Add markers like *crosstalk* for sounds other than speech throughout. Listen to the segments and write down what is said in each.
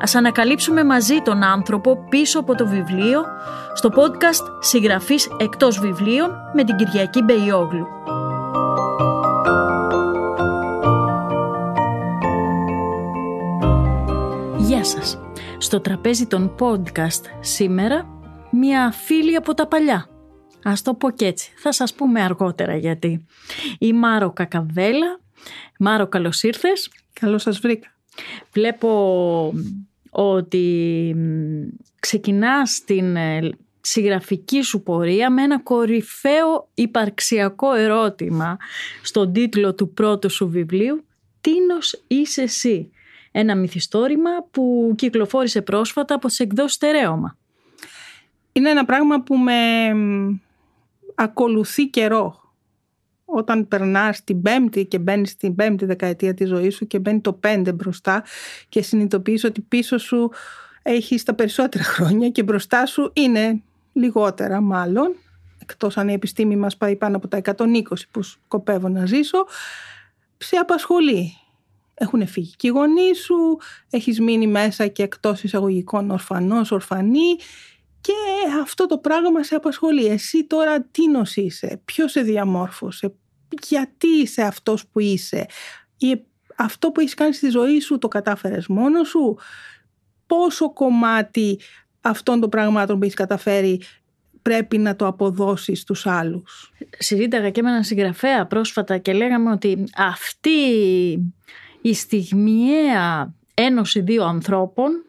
Ας ανακαλύψουμε μαζί τον άνθρωπο πίσω από το βιβλίο στο podcast «Συγγραφής εκτός βιβλίων» με την Κυριακή Μπεϊόγλου. Γεια σας. Στο τραπέζι των podcast σήμερα μια φίλη από τα παλιά. Ας το πω και έτσι. Θα σας πούμε αργότερα γιατί. Η Μάρο Κακαβέλα. Μάρο καλώς ήρθες. Καλώς σας βρήκα. Βλέπω ότι ξεκινάς την ε, συγγραφική σου πορεία με ένα κορυφαίο υπαρξιακό ερώτημα στον τίτλο του πρώτου σου βιβλίου «Τίνος είσαι εσύ» ένα μυθιστόρημα που κυκλοφόρησε πρόσφατα από τις εκδόσεις Στερέωμα. Είναι ένα πράγμα που με ακολουθεί καιρό. Όταν περνάς την πέμπτη και μπαίνεις στην πέμπτη δεκαετία της ζωής σου και μπαίνει το πέντε μπροστά και συνειδητοποιείς ότι πίσω σου έχεις τα περισσότερα χρόνια και μπροστά σου είναι λιγότερα μάλλον εκτός αν η επιστήμη μας πάει πάνω από τα 120 που σκοπεύω να ζήσω σε απασχολεί. Έχουν φύγει και οι γονείς σου, έχεις μείνει μέσα και εκτός εισαγωγικών ορφανός, ορφανή και αυτό το πράγμα σε απασχολεί. Εσύ τώρα τι είσαι, ποιος σε διαμόρφωσε, γιατί είσαι αυτός που είσαι, ή αυτό που έχεις κάνει στη ζωή σου το κατάφερες μόνος σου, πόσο κομμάτι αυτών των πραγμάτων που έχεις καταφέρει πρέπει να το αποδώσεις στους άλλους; Συζήταγα και με έναν συγγραφέα πρόσφατα και λέγαμε ότι αυτή η στιγμιαία ένωση δύο ανθρώπων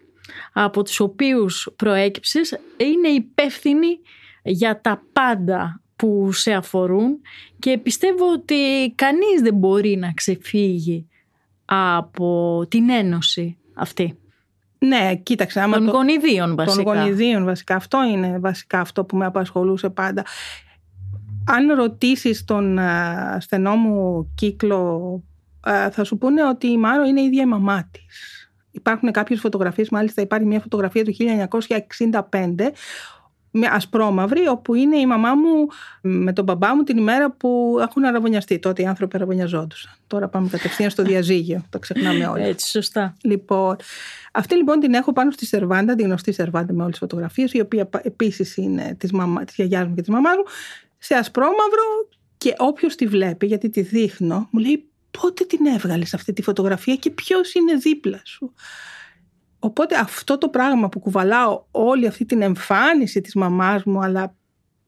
από τους οποίους προέκυψες είναι υπεύθυνη για τα πάντα που σε αφορούν και πιστεύω ότι κανείς δεν μπορεί να ξεφύγει από την ένωση αυτή. Ναι, κοίταξε. Άμα των το... γονιδίων βασικά. Των γονιδίων βασικά. Αυτό είναι βασικά αυτό που με απασχολούσε πάντα. Αν ρωτήσεις τον στενό μου κύκλο θα σου πούνε ότι η Μάρο είναι η ίδια η μαμά της. Υπάρχουν κάποιες φωτογραφίες, μάλιστα υπάρχει μια φωτογραφία του 1965 με ασπρόμαυρη, όπου είναι η μαμά μου με τον μπαμπά μου την ημέρα που έχουν αραβωνιαστεί. Τότε οι άνθρωποι αραβωνιαζόντουσαν. Τώρα πάμε κατευθείαν στο διαζύγιο. Το ξεχνάμε όλοι. Έτσι, σωστά. Λοιπόν, αυτή λοιπόν την έχω πάνω στη Σερβάντα, τη γνωστή Σερβάντα με όλες τις φωτογραφίες, η οποία επίσης είναι της γιαγιάς μου και της μαμάς μου, σε ασπρόμαυρο. Και όποιος τη βλέπει, γιατί τη δείχνω, μου λέει πότε την έβγαλες αυτή τη φωτογραφία και ποιος είναι δίπλα σου; Οπότε αυτό το πράγμα που κουβαλάω όλη αυτή την εμφάνιση της μαμάς μου αλλά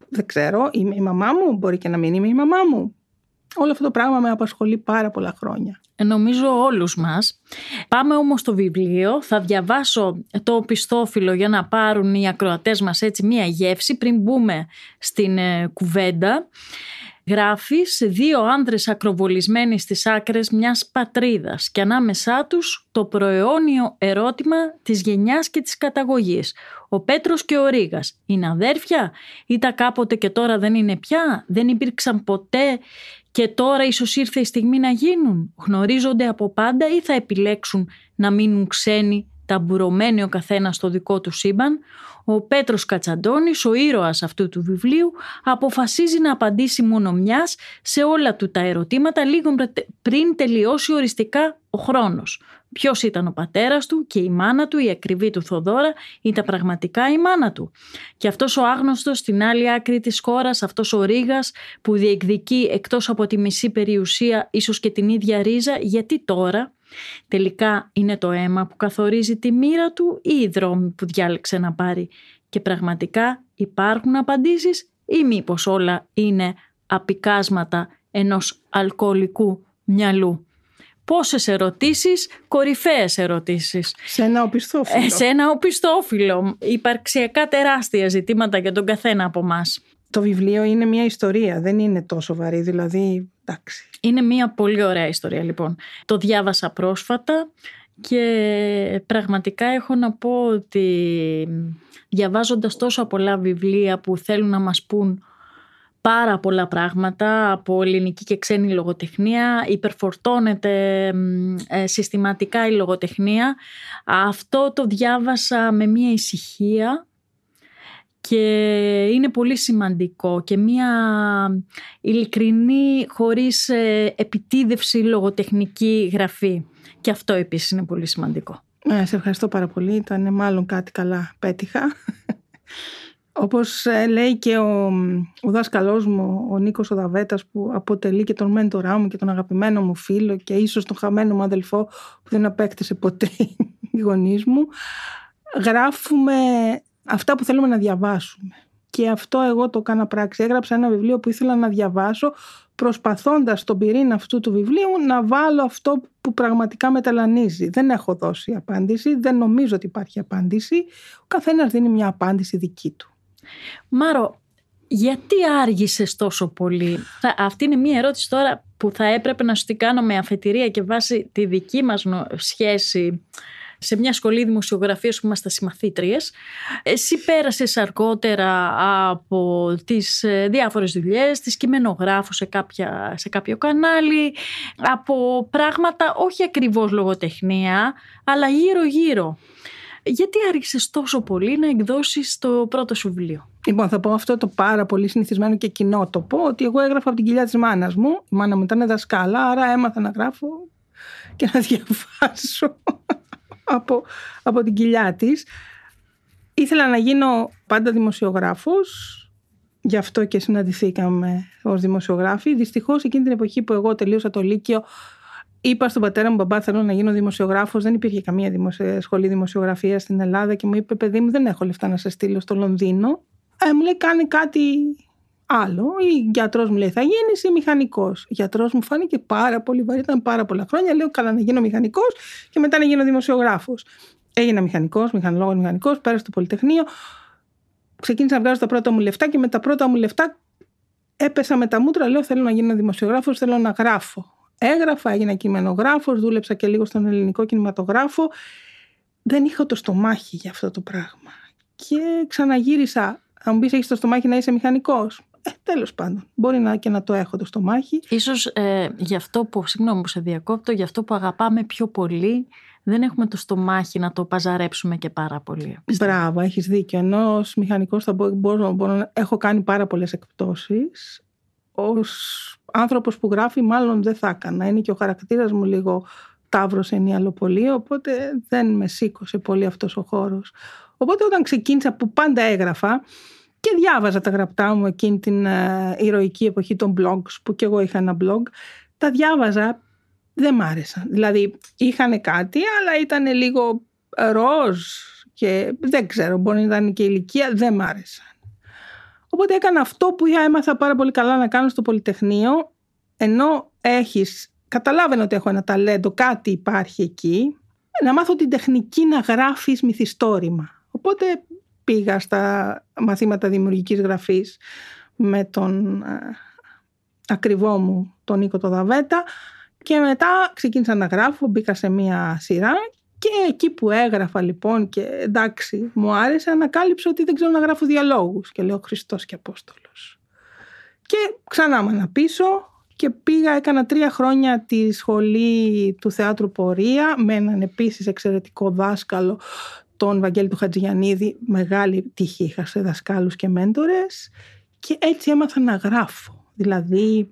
δεν ξέρω, είμαι η μαμά μου, μπορεί και να μην είμαι η μαμά μου. Όλο αυτό το πράγμα με απασχολεί πάρα πολλά χρόνια. Ε, νομίζω όλους μας. Πάμε όμως στο βιβλίο, θα διαβάσω το πιστόφυλλο για να πάρουν οι ακροατές μας έτσι μία γεύση πριν μπούμε στην ε, κουβέντα γράφει σε δύο άνδρες ακροβολισμένοι στις άκρες μιας πατρίδας και ανάμεσά τους το προαιώνιο ερώτημα της γενιάς και της καταγωγής. Ο Πέτρος και ο Ρήγας είναι αδέρφια; Ή τα κάποτε και τώρα δεν είναι πια, δεν υπήρξαν ποτέ; Και τώρα ίσως ήρθε η στιγμή να γίνουν; Γνωρίζονται από πάντα ή θα επιλέξουν να μείνουν ξένοι ταμπουρωμένοι ο καθένας στο δικό του σύμπαν, ο Πέτρος Κατσαντώνης, ο ήρωας αυτού του βιβλίου, αποφασίζει να απαντήσει μόνο μιας σε όλα του τα ερωτήματα λίγο πριν τελειώσει οριστικά ο χρόνος. Ποιος ήταν ο πατέρας του και η μάνα του, η ακριβή του Θοδώρα, ήταν πραγματικά η μάνα του. Και αυτός ο άγνωστος στην άλλη άκρη της χώρας, αυτός ο Ρήγας που διεκδικεί εκτός από τη μισή περιουσία ίσως και την ίδια ρίζα, γιατί τώρα Τελικά είναι το αίμα που καθορίζει τη μοίρα του ή οι δρόμοι που διάλεξε να πάρει. Και πραγματικά υπάρχουν απαντήσεις ή μήπως όλα είναι απικάσματα ενός αλκοολικού μυαλού. Πόσες ερωτήσεις, κορυφαίες ερωτήσεις. Σε ένα οπισθόφυλλο. Ε, σε ένα οπισθόφυλλο. Υπαρξιακά τεράστια ζητήματα για τον καθένα από εμά. Το βιβλίο είναι μια ιστορία, δεν είναι τόσο βαρύ, δηλαδή εντάξει. Είναι μια πολύ ωραία ιστορία λοιπόν. Το διάβασα πρόσφατα και πραγματικά έχω να πω ότι διαβάζοντας τόσο πολλά βιβλία που θέλουν να μας πούν πάρα πολλά πράγματα από ελληνική και ξένη λογοτεχνία, υπερφορτώνεται ε, συστηματικά η λογοτεχνία. Αυτό το διάβασα με μία ησυχία και είναι πολύ σημαντικό και μία ειλικρινή χωρίς ε, επιτίδευση λογοτεχνική γραφή. Και αυτό επίσης είναι πολύ σημαντικό. Ε, σε ευχαριστώ πάρα πολύ. Ήταν μάλλον κάτι καλά πέτυχα. Όπως ε, λέει και ο, ο δάσκαλός μου, ο Νίκος ο Δαβέτας, που αποτελεί και τον μέντορά μου και τον αγαπημένο μου φίλο και ίσως τον χαμένο μου αδελφό που δεν απέκτησε ποτέ οι γονείς μου, γράφουμε αυτά που θέλουμε να διαβάσουμε. Και αυτό εγώ το έκανα πράξη. Έγραψα ένα βιβλίο που ήθελα να διαβάσω προσπαθώντας στον πυρήνα αυτού του βιβλίου να βάλω αυτό που πραγματικά μεταλανίζει. Δεν έχω δώσει απάντηση, δεν νομίζω ότι υπάρχει απάντηση. Ο καθένας δίνει μια απάντηση δική του. Μάρο, γιατί άργησες τόσο πολύ; Αυτή είναι μια ερώτηση τώρα που θα έπρεπε να σου την κάνω με αφετηρία και βάσει τη δική μας σχέση σε μια σχολή δημοσιογραφίας που είμαστε συμμαθήτριες. Εσύ πέρασες αργότερα από τις ε, διάφορες δουλειές, τις κειμενογράφου σε, κάποια, σε κάποιο κανάλι, από πράγματα όχι ακριβώς λογοτεχνία, αλλά γύρω-γύρω. Γιατί άρχισες τόσο πολύ να εκδώσεις το πρώτο σου βιβλίο; Λοιπόν, θα πω αυτό το πάρα πολύ συνηθισμένο και κοινό το πω, ότι εγώ έγραφα από την κοιλιά της μάνας μου. Η μάνα μου ήταν δασκάλα, άρα έμαθα να γράφω και να *laughs* διαβάσω από, από την κοιλιά της. Ήθελα να γίνω πάντα δημοσιογράφος, γι' αυτό και συναντηθήκαμε ως δημοσιογράφοι. Δυστυχώς εκείνη την εποχή που εγώ τελείωσα το Λύκειο Είπα στον πατέρα μου, μπαμπά, θέλω να γίνω δημοσιογράφος. Δεν υπήρχε καμία δημοσιο... σχολή δημοσιογραφίας στην Ελλάδα και μου είπε, παιδί μου, δεν έχω λεφτά να σε στείλω στο Λονδίνο. Ε, μου λέει, κάνει κάτι άλλο. Ή γιατρός μου λέει, θα γίνεις ή μηχανικός. Γιατρός μου φάνηκε πάρα πολύ βαρύ, ήταν πάρα πολλά χρόνια. Λέω, καλά να γίνω μηχανικός και μετά να γίνω δημοσιογράφος. Έγινα μηχανικός, μηχανολόγος μηχανικός, πέρασα στο Πολυτεχνείο. Ξεκίνησα να βγάζω τα πρώτα μου λεφτά και με τα πρώτα μου λεφτά έπεσα με τα μούτρα. Λέω, θέλω να γίνω δημοσιογράφος, θέλω να γράφω. Έγραφα, έγινα κειμενογράφος, δούλεψα και λίγο στον ελληνικό κινηματογράφο. Δεν είχα το στομάχι για αυτό το πράγμα. Και ξαναγύρισα. Αν μου πεις, έχεις το στομάχι να είσαι μηχανικός. Ε, τέλος πάντων, μπορεί να και να το έχω το στομάχι. Ίσως ε, γι' αυτό που, συγγνώμη που σε διακόπτω, γι' αυτό που αγαπάμε πιο πολύ, δεν έχουμε το στομάχι να το παζαρέψουμε και πάρα πολύ. Μπράβο, έχεις δίκιο. Ενώ ως μηχανικός θα μπορώ, μπορώ, μπορώ, έχω κάνει πάρα πολλές εκπτώσεις. Ως άνθρωπος που γράφει μάλλον δεν θα έκανα. Είναι και ο χαρακτήρας μου λίγο τάβρος ενιαλοπολί, οπότε δεν με σήκωσε πολύ αυτός ο χώρος. Οπότε όταν ξεκίνησα που πάντα έγραφα και διάβαζα τα γραπτά μου εκείνη την uh, ηρωική εποχή των blogs που και εγώ είχα ένα blog, τα διάβαζα, δεν μ' άρεσαν. Δηλαδή είχαν κάτι αλλά ήταν λίγο ροζ και δεν ξέρω, μπορεί να ήταν και ηλικία, δεν μ' άρεσαν. Οπότε έκανα αυτό που είχα έμαθα πάρα πολύ καλά να κάνω στο Πολυτεχνείο, ενώ έχεις, καταλάβαινε ότι έχω ένα ταλέντο, κάτι υπάρχει εκεί, να μάθω την τεχνική να γράφεις μυθιστόρημα. Οπότε πήγα στα μαθήματα δημιουργικής γραφής με τον ε, ακριβό μου τον Νίκο το Δαβέτα και μετά ξεκίνησα να γράφω, μπήκα σε μία σειρά και εκεί που έγραφα λοιπόν και εντάξει μου άρεσε ανακάλυψα ότι δεν ξέρω να γράφω διαλόγους και λέω Χριστός και Απόστολος. Και ξανά με αναπίσω και πήγα, έκανα τρία χρόνια τη σχολή του θεάτρου Πορεία με έναν επίσης εξαιρετικό δάσκαλο τον Βαγγέλη του Χατζηγιαννίδη, μεγάλη τύχη είχα σε δασκάλους και μέντορες και έτσι έμαθα να γράφω. Δηλαδή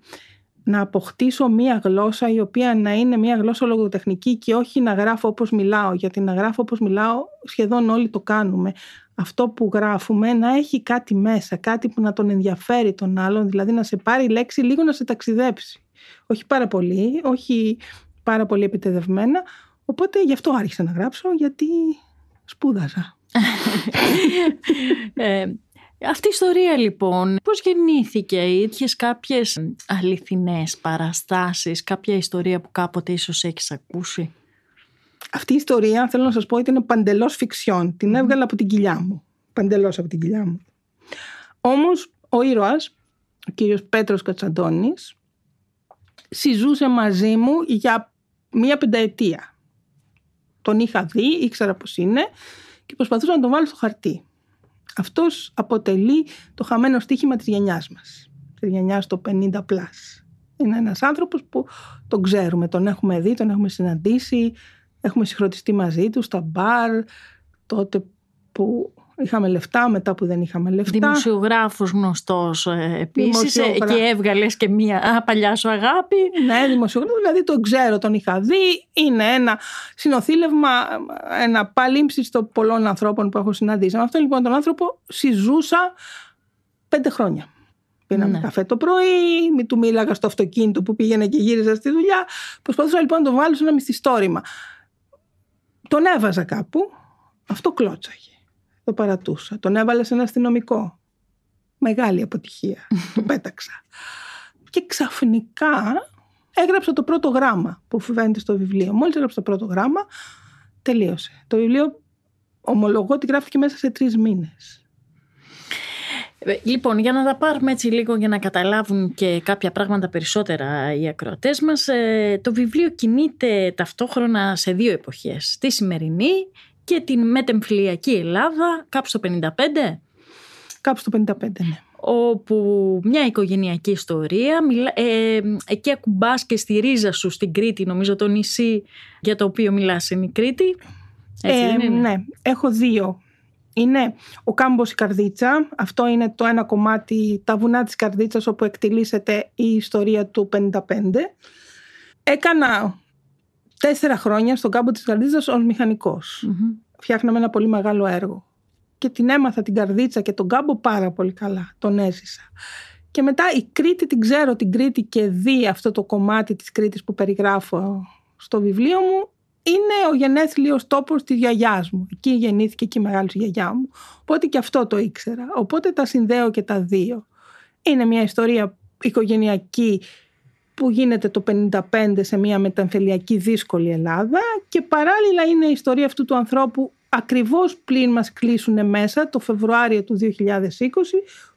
να αποκτήσω μία γλώσσα η οποία να είναι μία γλώσσα λογοτεχνική και όχι να γράφω όπως μιλάω, γιατί να γράφω όπως μιλάω σχεδόν όλοι το κάνουμε. Αυτό που γράφουμε να έχει κάτι μέσα, κάτι που να τον ενδιαφέρει τον άλλον, δηλαδή να σε πάρει λέξη λίγο να σε ταξιδέψει. Όχι πάρα πολύ, όχι πάρα πολύ επιτεδευμένα, οπότε γι' αυτό άρχισα να γράψω, γιατί σπούδαζα. *laughs* ε, αυτή η ιστορία λοιπόν, πώς γεννήθηκε, είχες κάποιες αληθινές παραστάσεις, κάποια ιστορία που κάποτε ίσως έχεις ακούσει; Αυτή η ιστορία θέλω να σας πω ότι είναι παντελώς φιξιόν. Την έβγαλα από την κοιλιά μου. Παντελώς από την κοιλιά μου. Όμως ο ήρωας, ο κύριος Πέτρος Κατσαντώνης, συζούσε μαζί μου για μία πενταετία. Τον είχα δει, ήξερα πως είναι και προσπαθούσα να τον βάλω στο χαρτί. Αυτός αποτελεί το χαμένο στοίχημα της γενιάς μας. της γενιάς στο 50 plus. Είναι ένας άνθρωπος που τον ξέρουμε, τον έχουμε δει, τον έχουμε συναντήσει, έχουμε συγχρονιστεί μαζί του στα μπαρ, τότε που είχαμε λεφτά, μετά που δεν είχαμε λεφτά. Δημοσιογράφος γνωστός ε, επίσης ε, και έβγαλες και μία παλιά σου αγάπη. Ναι, δημοσιογράφος, δηλαδή τον ξέρω, τον είχα δει. Είναι ένα συνοθήλευμα, ένα παλίμψιστο πολλών ανθρώπων που έχω συναντήσει. Με αυτόν λοιπόν τον άνθρωπο συζούσα πέντε χρόνια. Πίναμε ναι. καφέ το πρωί, μη του μίλαγα στο αυτοκίνητο που πήγαινε και γύριζα στη δουλειά. Προσπαθούσα λοιπόν να το βάλω σε ένα μυθιστόρημα. Τον έβαζα κάπου, αυτό κλώτσαγε. Το παρατούσα. Τον έβαλε σε ένα αστυνομικό. Μεγάλη αποτυχία. *laughs* το πέταξα. Και ξαφνικά έγραψα το πρώτο γράμμα που φαίνεται στο βιβλίο. Μόλις έγραψα το πρώτο γράμμα, τελείωσε. Το βιβλίο, ομολογώ, ότι γράφτηκε μέσα σε τρεις μήνες. Ε, λοιπόν, για να τα πάρουμε έτσι λίγο για να καταλάβουν και κάποια πράγματα περισσότερα οι ακροατές μας, ε, το βιβλίο κινείται ταυτόχρονα σε δύο εποχές. Τη σημερινή και την μετεμφυλιακή Ελλάδα, κάπου στο 55. Κάπου στο 55, ναι. Όπου μια οικογενειακή ιστορία, μιλά, ε, εκεί ακουμπάς και στη ρίζα σου στην Κρήτη, νομίζω το νησί για το οποίο μιλάς είναι η Κρήτη. Έτσι, ε, ναι, έχω δύο είναι ο κάμπος η Καρδίτσα. Αυτό είναι το ένα κομμάτι, τα βουνά της Καρδίτσας όπου εκτιλήσεται η ιστορία του 55. Έκανα τέσσερα χρόνια στον κάμπο της Καρδίτσας ως μηχανικός. Φτιάχναμε ένα πολύ μεγάλο έργο. Και την έμαθα την Καρδίτσα και τον κάμπο πάρα πολύ καλά. Τον έζησα. Και μετά η Κρήτη την ξέρω την Κρήτη και δει αυτό το κομμάτι της Κρήτης που περιγράφω στο βιβλίο μου είναι ο γενέθλιος τόπος της γιαγιάς μου. Εκεί γεννήθηκε και η μεγάλη γιαγιά μου. Οπότε και αυτό το ήξερα. Οπότε τα συνδέω και τα δύο. Είναι μια ιστορία οικογενειακή που γίνεται το 55 σε μια μεταμφελιακή δύσκολη Ελλάδα και παράλληλα είναι η ιστορία αυτού του ανθρώπου ακριβώς πλην μας κλείσουν μέσα το Φεβρουάριο του 2020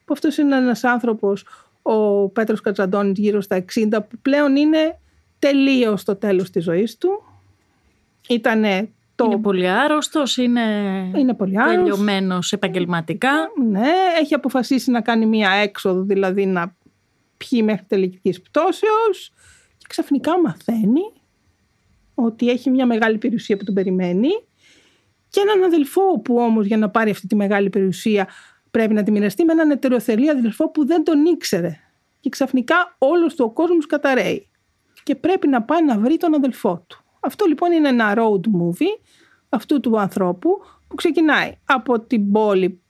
που αυτός είναι ένας άνθρωπος ο Πέτρος Κατσαντώνης γύρω στα 60 που πλέον είναι τελείως στο τέλος της ζωής του Ήτανε το... Είναι πολύ άρρωστος, είναι, είναι πολύ τελειωμένος επαγγελματικά. Ναι, έχει αποφασίσει να κάνει μία έξοδο, δηλαδή να πιει μέχρι τελικής πτώσεως και ξαφνικά μαθαίνει ότι έχει μια μεγάλη περιουσία που τον περιμένει και έναν αδελφό που όμως για να πάρει αυτή τη μεγάλη περιουσία πρέπει να τη μοιραστεί με έναν ετεροθελή αδελφό που δεν τον ήξερε. Και ξαφνικά όλος του ο κόσμος καταραίει. Και πρέπει να πάει να βρει τον αδελφό του. Αυτό λοιπόν είναι ένα road movie αυτού του ανθρώπου που ξεκινάει από την πόλη.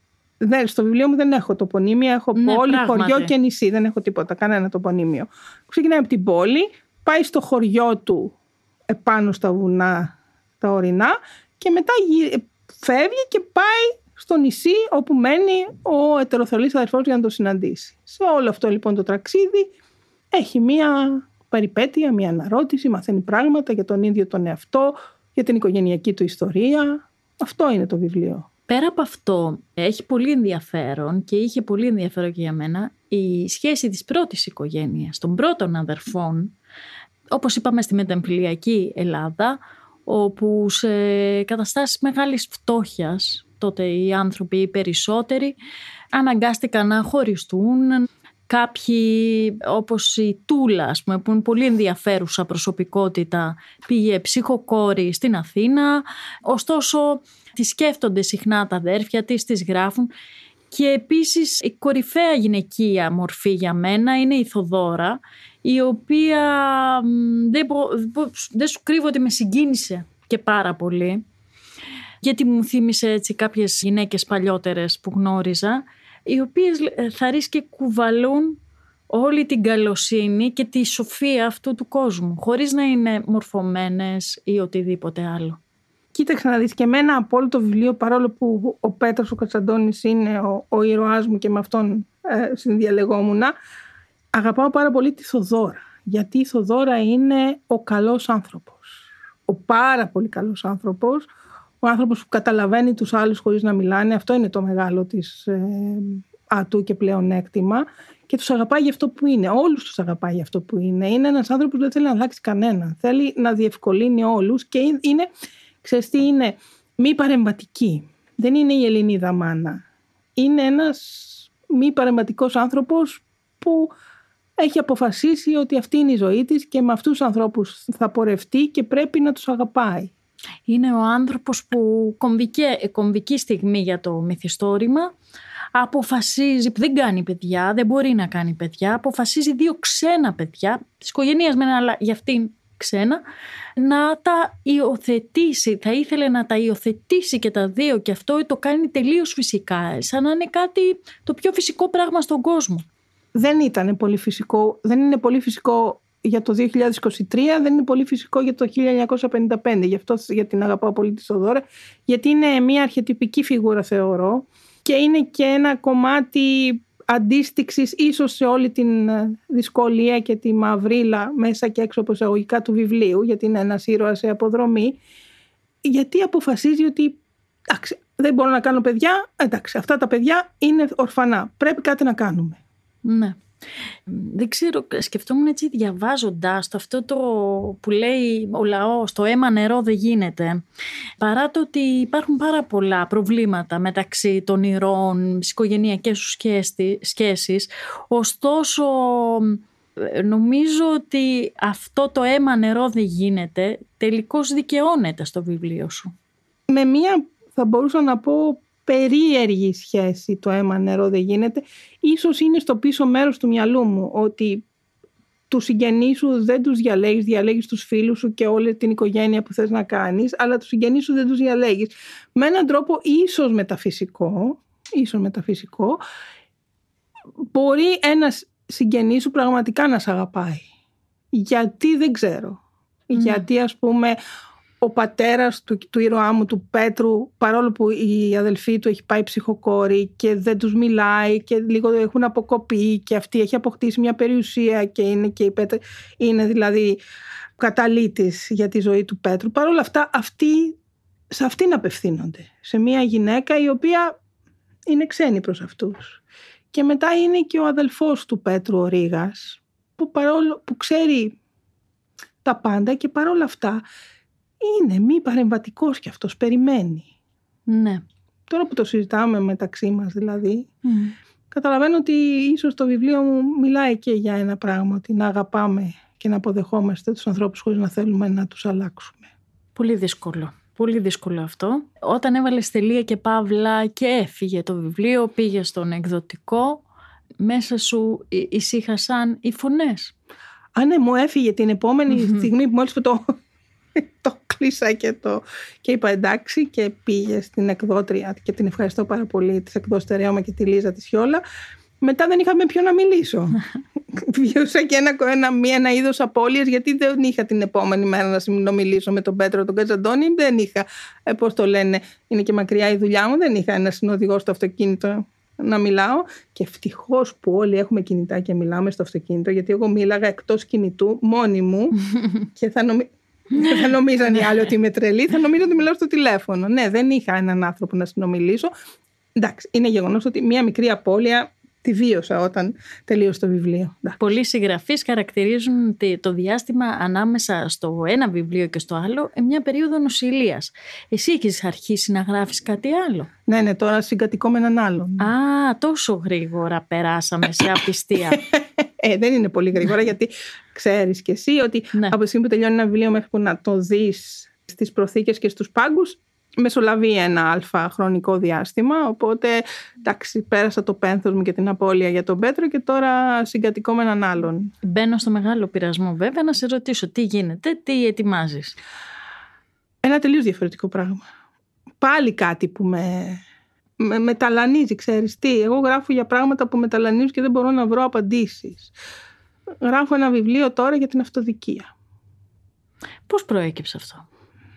Δεν, στο βιβλίο μου δεν έχω τοπονίμια, έχω ναι, πόλη, χωριό και νησί. Δεν έχω τίποτα, κανένα τοπονίμιο. Ξεκινάει από την πόλη, πάει στο χωριό του επάνω στα βουνά τα ορεινά και μετά φεύγει και πάει στο νησί όπου μένει ο ετεροθελής αδερφός για να το συναντήσει. Σε όλο αυτό λοιπόν το ταξίδι έχει μία περιπέτεια, μια αναρώτηση, μαθαίνει πράγματα για τον ίδιο τον εαυτό, για την οικογενειακή του ιστορία. Αυτό είναι το βιβλίο. Πέρα από αυτό, έχει πολύ ενδιαφέρον και είχε πολύ ενδιαφέρον και για μένα η σχέση της πρώτης οικογένειας, των πρώτων αδερφών, όπως είπαμε στη μεταμφυλιακή Ελλάδα, όπου σε καταστάσεις μεγάλης φτώχειας, τότε οι άνθρωποι οι περισσότεροι αναγκάστηκαν να χωριστούν, Κάποιοι όπως η Τούλα πούμε, που είναι πολύ ενδιαφέρουσα προσωπικότητα πήγε ψυχοκόρη στην Αθήνα. Ωστόσο τη σκέφτονται συχνά τα αδέρφια της, τις γράφουν. Και επίσης η κορυφαία γυναικεία μορφή για μένα είναι η Θοδώρα η οποία δεν, δεν σου κρύβω ότι με συγκίνησε και πάρα πολύ. Γιατί μου θύμισε έτσι κάποιες γυναίκες παλιότερες που γνώριζα οι οποίες ε, θα και κουβαλούν όλη την καλοσύνη και τη σοφία αυτού του κόσμου, χωρίς να είναι μορφωμένες ή οτιδήποτε άλλο. Κοίταξε να δεις και εμένα από όλο το βιβλίο, παρόλο που ο Πέτρος ο Κατσαντώνης είναι ο, ο ήρωάς μου και με αυτόν ε, συνδιαλεγόμουν, αγαπάω πάρα πολύ τη Θοδώρα. Γιατί η Θοδώρα είναι ο καλός άνθρωπος. Ο πάρα πολύ καλός άνθρωπος, ο άνθρωπος που καταλαβαίνει τους άλλους χωρίς να μιλάνε. Αυτό είναι το μεγάλο της ε, ατού και πλεονέκτημα. Και τους αγαπάει για αυτό που είναι. Όλους τους αγαπάει για αυτό που είναι. Είναι ένας άνθρωπος που δεν θέλει να αλλάξει κανέναν. Θέλει να διευκολύνει όλους και είναι, ξέρεις τι είναι, μη παρεμβατική. Δεν είναι η Ελληνίδα μάνα. Είναι ένας μη παρεμβατικός άνθρωπος που έχει αποφασίσει ότι αυτή είναι η ζωή της και με αυτούς τους ανθρώπους θα πορευτεί και πρέπει να τους αγαπάει. Είναι ο άνθρωπος που κομβική, κομβική στιγμή για το μυθιστόρημα αποφασίζει, που δεν κάνει παιδιά, δεν μπορεί να κάνει παιδιά, αποφασίζει δύο ξένα παιδιά, της οικογένειας μένα αλλά για αυτήν ξένα, να τα υιοθετήσει. Θα ήθελε να τα υιοθετήσει και τα δύο και αυτό το κάνει τελείως φυσικά, σαν να είναι κάτι το πιο φυσικό πράγμα στον κόσμο. Δεν ήταν πολύ φυσικό, δεν είναι πολύ φυσικό για το 2023, δεν είναι πολύ φυσικό για το 1955. Γι' αυτό για την αγαπάω πολύ τη Σοδόρα, γιατί είναι μια αρχιετυπική φιγούρα θεωρώ και είναι και ένα κομμάτι αντίστοιξης ίσως σε όλη την ε, δυσκολία και τη μαυρίλα μέσα και έξω από εισαγωγικά του βιβλίου γιατί είναι ένας ήρωας σε αποδρομή γιατί αποφασίζει ότι εντάξει, δεν μπορώ να κάνω παιδιά, εντάξει αυτά τα παιδιά είναι ορφανά, πρέπει κάτι να κάνουμε. Ναι. Δεν ξέρω, σκεφτόμουν έτσι διαβάζοντας το αυτό το που λέει ο λαός, το αίμα νερό δεν γίνεται. Παρά το ότι υπάρχουν πάρα πολλά προβλήματα μεταξύ των ηρώων, στις οικογενειακές σου σχέσεις, ωστόσο νομίζω ότι αυτό το αίμα νερό δεν γίνεται τελικώς δικαιώνεται στο βιβλίο σου. Με μία θα μπορούσα να πω περίεργη σχέση το αίμα νερό δεν γίνεται. Ίσως είναι στο πίσω μέρος του μυαλού μου ότι τους συγγενείς σου δεν τους διαλέγεις, διαλέγεις τους φίλους σου και όλη την οικογένεια που θες να κάνεις, αλλά τους συγγενείς σου δεν τους διαλέγεις. Με έναν τρόπο ίσως μεταφυσικό, ίσως μεταφυσικό, μπορεί ένας συγγενής σου πραγματικά να σε αγαπάει. Γιατί δεν ξέρω. Γιατί ας πούμε ο πατέρας του, του ήρωά μου, του Πέτρου, παρόλο που η αδελφή του έχει πάει ψυχοκόρη και δεν τους μιλάει και λίγο έχουν αποκοπεί και αυτή έχει αποκτήσει μια περιουσία και είναι και η Πέτρα, είναι δηλαδή καταλήτης για τη ζωή του Πέτρου. Παρόλα αυτά, αυτοί, σε αυτήν απευθύνονται. Σε μια γυναίκα η οποία είναι ξένη προς αυτούς. Και μετά είναι και ο αδελφός του Πέτρου, ο Ρήγας, που, παρόλο, που ξέρει τα πάντα και παρόλα αυτά είναι μη παρεμβατικός κι αυτός, περιμένει. Ναι. Τώρα που το συζητάμε μεταξύ μας δηλαδή, καταλαβαίνω ότι ίσως το βιβλίο μου μιλάει και για ένα πράγμα, ότι να αγαπάμε και να αποδεχόμαστε τους ανθρώπους χωρίς να θέλουμε να τους αλλάξουμε. Πολύ δύσκολο. Πολύ δύσκολο αυτό. Όταν έβαλε τελεία και παύλα και έφυγε το βιβλίο, πήγε στον εκδοτικό, μέσα σου ησύχασαν οι φωνές. Α, ναι, μου έφυγε την επομενη στιγμή που μόλις που το, *laughs* το κλείσα και, το, και είπα εντάξει και πήγε στην εκδότρια και την ευχαριστώ πάρα πολύ της εκδόστεριά και τη Λίζα τη Χιόλα. Μετά δεν είχα με ποιον να μιλήσω. *laughs* Βιούσα και ένα, ένα, ένα είδος απώλειας, γιατί δεν είχα την επόμενη μέρα να συνομιλήσω με τον Πέτρο τον Κατζαντώνη. Δεν είχα, ε, πώς το λένε, είναι και μακριά η δουλειά μου. Δεν είχα ένα συνοδηγό στο αυτοκίνητο να μιλάω. Και ευτυχώς που όλοι έχουμε κινητά και μιλάμε στο αυτοκίνητο, γιατί εγώ μίλαγα εκτός κινητού μόνη μου *laughs* και θα νομίζω. Δεν θα νομίζαν οι άλλοι ότι είμαι τρελή, θα νομίζαν ότι μιλάω στο τηλέφωνο. Ναι, δεν είχα έναν άνθρωπο να συνομιλήσω. Εντάξει, είναι γεγονός ότι μία μικρή απώλεια τη βίωσα όταν τελείωσε το βιβλίο. Πολλοί συγγραφείς χαρακτηρίζουν το διάστημα ανάμεσα στο ένα βιβλίο και στο άλλο μια περίοδο νοσηλείας. Εσύ έχεις αρχίσει να γράφεις κάτι άλλο; Ναι, ναι, τώρα συγκατοικώ με έναν άλλον. Α, τόσο γρήγορα περάσαμε σε απιστία. *laughs* ε, δεν είναι πολύ γρήγορα γιατί ξέρεις κι εσύ ότι ναι. από τη στιγμή που τελειώνει ένα βιβλίο μέχρι που να το δεις στις προθήκες και στους πάγκους μεσολαβεί ένα αλφα χρονικό διάστημα, οπότε εντάξει, πέρασα το πένθος μου και την απώλεια για τον Πέτρο και τώρα συγκατοικώ με έναν άλλον. Μπαίνω στο μεγάλο πειρασμό βέβαια να σε ρωτήσω τι γίνεται, τι ετοιμάζεις; Ένα τελείως διαφορετικό πράγμα. Πάλι κάτι που με, με μεταλανίζει, ξέρεις τι. Εγώ γράφω για πράγματα που μεταλανίζουν και δεν μπορώ να βρω απαντήσεις. Γράφω ένα βιβλίο τώρα για την αυτοδικία. Πώς προέκυψε αυτό;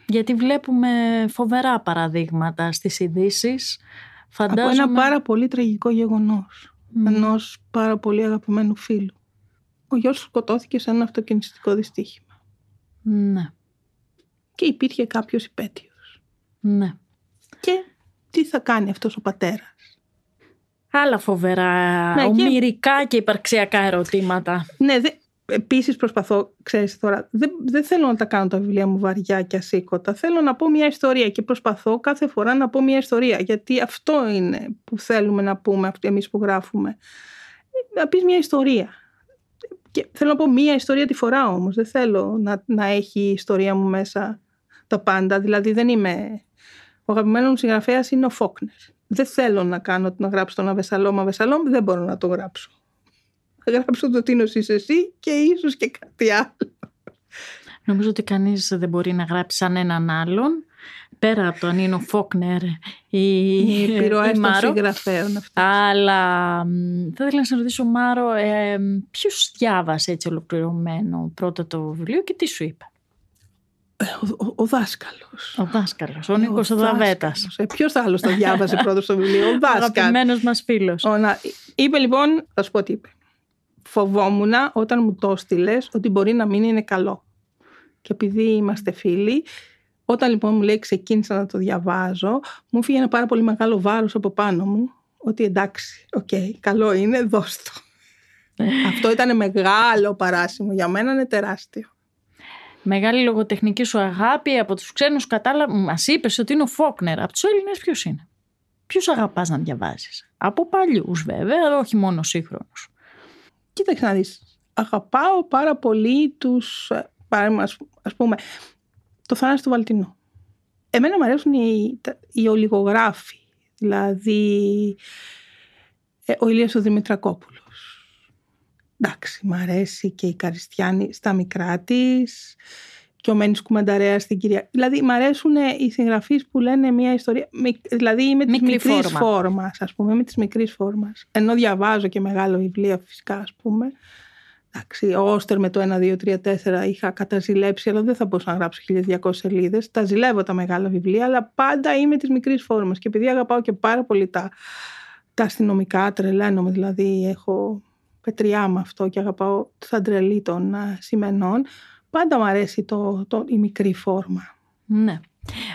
Γιατί βλέπουμε φοβερά παραδείγματα στις ειδήσεις. Φαντάζομαι... Από ένα πάρα πολύ τραγικό γεγονός. Mm. Ενός πάρα πολύ αγαπημένου φίλου. Ο γιος σκοτώθηκε σε ένα αυτοκινηστικό δυστύχημα. Ναι. Και υπήρχε κάποιος υπέτειος. Ναι. Και τι θα κάνει αυτός ο πατέρας; Άλλα φοβερά, ναι, ομοιρικά και... και υπαρξιακά ερωτήματα. Ναι, δε, Επίσης προσπαθώ, ξέρεις τώρα, δεν, δεν θέλω να τα κάνω τα βιβλία μου βαριά και ασήκωτα. Θέλω να πω μια ιστορία και προσπαθώ κάθε φορά να πω μια ιστορία. Γιατί αυτό είναι που θέλουμε να πούμε εμείς που γράφουμε. να πεις μια ιστορία. Και θέλω να πω μία ιστορία τη φορά όμως. Δεν θέλω να, να έχει η ιστορία μου μέσα τα πάντα. Δηλαδή δεν είμαι... Ο αγαπημένος μου συγγραφέας είναι ο Φόκνερ. Δεν θέλω να κάνω να γράψω τον Αβεσαλόμ. Αβεσαλόμ δεν μπορώ να το γράψω. Θα γράψω το Τίνος είσαι εσύ και ίσως και κάτι άλλο. Νομίζω ότι κανείς δεν μπορεί να γράψει σαν έναν άλλον πέρα από τον Νίνο Φόκνερ ή οι επιρροές των συγγραφέων αυτές. Αλλά θα ήθελα να σε ρωτήσω Μάρο, ε, ποιος διάβασε έτσι ολοκληρωμένο πρώτα το βιβλίο και τι σου είπε; Ε, ο, ο, ο δάσκαλος. Ο δάσκαλος, ο Νίκος Οδαβέτας. Ε, ποιος άλλος το διάβασε *laughs* πρώτο στο βιβλίο, ο δάσκαλος. Ο αγαπημένος μας φίλος. Ο, να, είπε λοιπόν, θα σου πω τι είπε. Φοβόμουν όταν μου το έστειλες ότι μπορεί να μην είναι καλό. Και επειδή είμαστε φίλοι, όταν λοιπόν μου λέει ξεκίνησα να το διαβάζω, μου φύγει ένα πάρα πολύ μεγάλο βάρος από πάνω μου, ότι εντάξει, ok, okay, καλό είναι, δώσ' το. *laughs* Αυτό ήταν μεγάλο παράσημο, για μένα είναι τεράστιο. Μεγάλη λογοτεχνική σου αγάπη από τους ξένους κατάλαβα, μας είπες ότι είναι ο Φόκνερ, από τους Έλληνες ποιος είναι; Ποιους αγαπάς να διαβάζεις; Από παλιούς βέβαια, αλλά όχι μόνο σύγχρονους. Κοίταξε να δεις, αγαπάω πάρα πολύ τους, ε, ας πούμε, το θάνατο του Βαλτινό. Εμένα μου αρέσουν οι, οι ολιγογράφοι, δηλαδή ε, ο Ηλίας ο Δημητρακόπουλος. Εντάξει, μ' αρέσει και η Καριστιάνη στα μικρά της και ο Μένης Κουμανταρέας στην κυρία. Δηλαδή, μ' αρέσουν οι συγγραφείς που λένε μια ιστορία, δηλαδή είμαι της μικρής φόρμας, ας πούμε, είμαι της μικρής φόρμας. Ενώ διαβάζω και μεγάλο βιβλία φυσικά, ας πούμε, Εντάξει, ο Όστερ με το 1, 2, 3, 4 είχα καταζηλέψει, αλλά δεν θα μπορούσα να γράψω 1200 σελίδες. Τα ζηλεύω τα μεγάλα βιβλία, αλλά πάντα είμαι της μικρής φόρμας. Και επειδή αγαπάω και πάρα πολύ τα, τα αστυνομικά, τρελαίνομαι δηλαδή, έχω πετριά με αυτό και αγαπάω σαν τρελή των uh, σημενών, πάντα μου αρέσει το, το, η μικρή φόρμα. Ναι.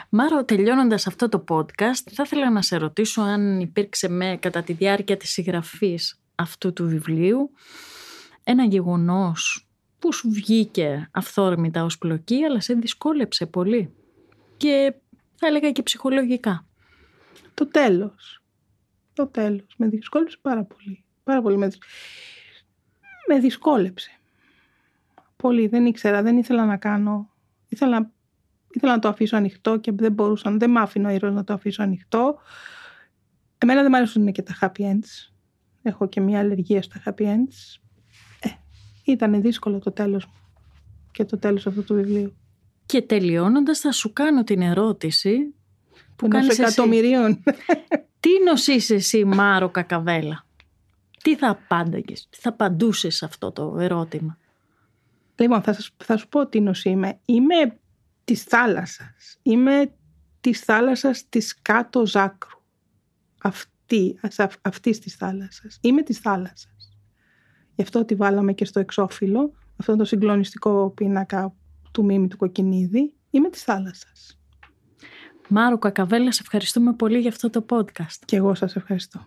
Μάρο, τελειώνοντας αυτό το podcast, θα ήθελα να σε ρωτήσω αν υπήρξε με, κατά τη διάρκεια της συγγραφής αυτού του βιβλίου ένα γεγονός που σου βγήκε αυθόρμητα ως πλοκή αλλά σε δυσκόλεψε πολύ και θα έλεγα και ψυχολογικά. Το τέλος. Το τέλος. Με δυσκόλεψε πάρα πολύ. Πάρα πολύ με, με δυσκόλεψε. Πολύ. Δεν ήξερα, δεν ήθελα να κάνω. Ήθελα, ήθελα να το αφήσω ανοιχτό και δεν μπορούσα. Δεν μ' άφηνε ο ήρωας να το αφήσω ανοιχτό. Εμένα δεν μου αρέσουν και τα happy ends. Έχω και μια αλλεργία στα happy ends. Ήταν δύσκολο το τέλος μου και το τέλος αυτού του βιβλίου. Και τελειώνοντας θα σου κάνω την ερώτηση που κάνεις εκατομμυρίων. *laughs* Τι νοσείς εσύ Μάρο Κακαβέλα; Τι θα απάνταγες, τι θα απαντούσες σε αυτό το ερώτημα; Λοιπόν, θα, σας, θα σου πω τι νοσή είμαι. Είμαι της θάλασσας. Είμαι της θάλασσας της κάτω ζάκρου. Αυτή, αυτής της θάλασσας. Είμαι της θάλασσας. Γι' αυτό τη βάλαμε και στο εξώφυλλο, αυτό το συγκλονιστικό πίνακα του Μίμη του Κοκκινίδη. Είμαι της θάλασσας. Μάρο Κακαβέλα, σε ευχαριστούμε πολύ για αυτό το podcast. Και εγώ σας ευχαριστώ.